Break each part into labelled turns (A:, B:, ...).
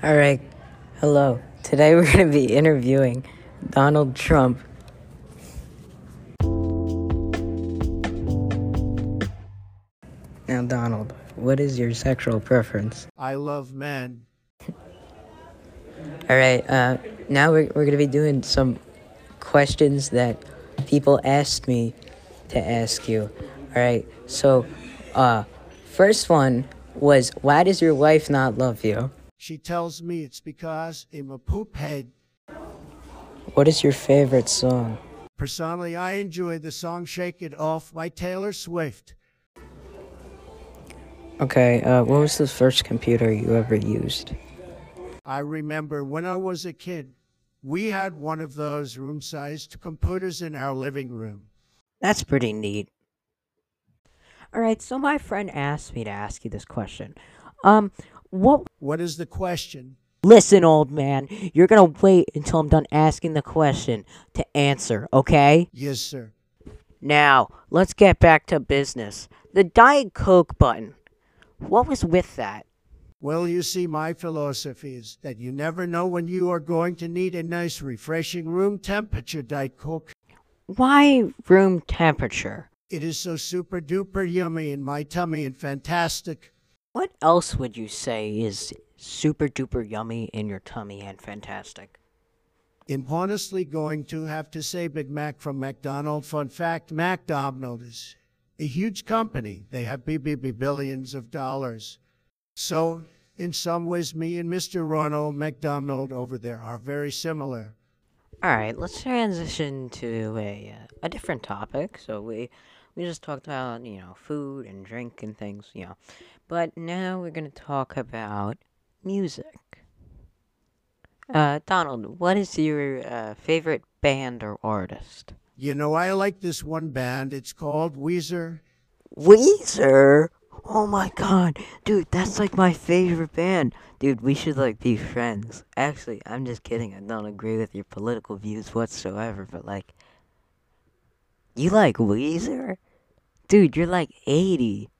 A: All right. Hello. Today we're going to be interviewing Donald Trump. Now, Donald, what is your sexual preference?
B: I love men.
A: All right. Uh, now we're, we're going to be doing some questions that people asked me to ask you. All right. So, uh, first one was why does your wife not love you?
B: She tells me it's because I'm a poop head.
A: What is your favorite song?
B: Personally, I enjoy the song Shake It Off by Taylor Swift.
A: Okay, uh, what was the first computer you ever used?
B: I remember when I was a kid, we had one of those room sized computers in our living room.
A: That's pretty neat.
C: All right, so my friend asked me to ask you this question. Um, what?
B: What is the question?
C: Listen, old man, you're gonna wait until I'm done asking the question to answer, okay?
B: Yes, sir.
C: Now, let's get back to business. The Diet Coke button. What was with that?
B: Well, you see, my philosophy is that you never know when you are going to need a nice, refreshing room temperature Diet Coke.
C: Why room temperature?
B: It is so super duper yummy in my tummy and fantastic.
C: What else would you say is super duper yummy in your tummy and fantastic?
B: I'm honestly going to have to say Big Mac from McDonald's. Fun fact McDonald's is a huge company. They have BBB billions of dollars. So, in some ways, me and Mr. Ronald McDonald over there are very similar.
C: All right, let's transition to a uh, a different topic. So we we just talked about you know food and drink and things, you know, but now we're gonna talk about music. Uh, Donald, what is your uh, favorite band or artist?
B: You know, I like this one band. It's called Weezer.
C: Weezer. Oh my god, dude, that's like my favorite band. Dude, we should like be friends. Actually, I'm just kidding. I don't agree with your political views whatsoever, but like you like Weezer? Dude, you're like 80.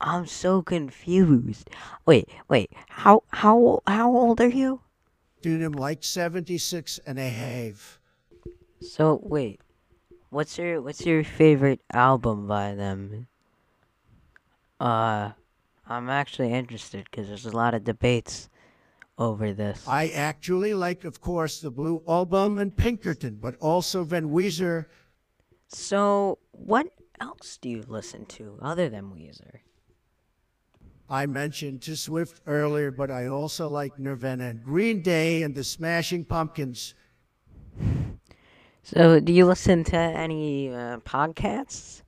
C: I'm so confused. Wait, wait. How how how old are you?
B: Dude, I'm like 76 and a half.
C: So, wait. What's your what's your favorite album by them? Uh, I'm actually interested because there's a lot of debates over this.
B: I actually like, of course, the Blue Album and Pinkerton, but also Van Weezer.
C: So, what else do you listen to other than Weezer?
B: I mentioned to Swift earlier, but I also like Nirvana and Green Day and the Smashing Pumpkins.
C: So, do you listen to any uh, podcasts?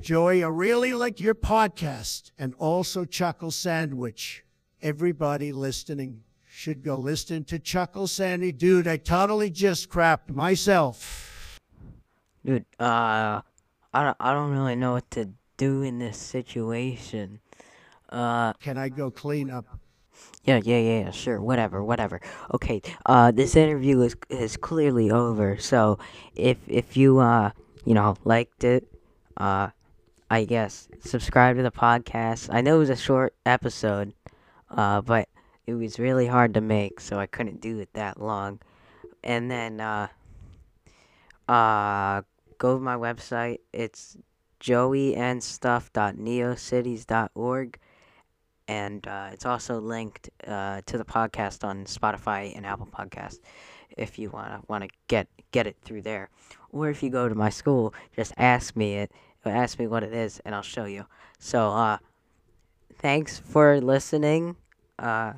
B: Joey, I really like your podcast and also Chuckle Sandwich. Everybody listening should go listen to Chuckle Sandy. Dude, I totally just crapped myself.
C: Dude, uh, I don't, I don't really know what to do in this situation. Uh,
B: Can I go clean up?
C: yeah, yeah, yeah, yeah, sure, whatever, whatever. Okay, uh, this interview is is clearly over. So, if if you uh, you know, liked it, uh, I guess subscribe to the podcast. I know it was a short episode, uh, but it was really hard to make, so I couldn't do it that long. And then, uh, uh, go to my website. It's joeyandstuff.neocities.org. And uh, it's also linked uh, to the podcast on Spotify and Apple Podcasts if you wanna wanna get get it through there. Or if you go to my school, just ask me it. Ask me what it is, and I'll show you. So, uh, thanks for listening. Uh,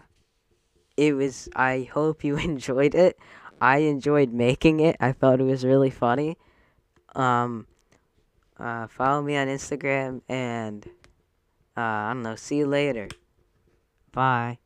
C: it was. I hope you enjoyed it. I enjoyed making it. I thought it was really funny. Um, uh, follow me on Instagram and uh, I don't know. See you later. Bye.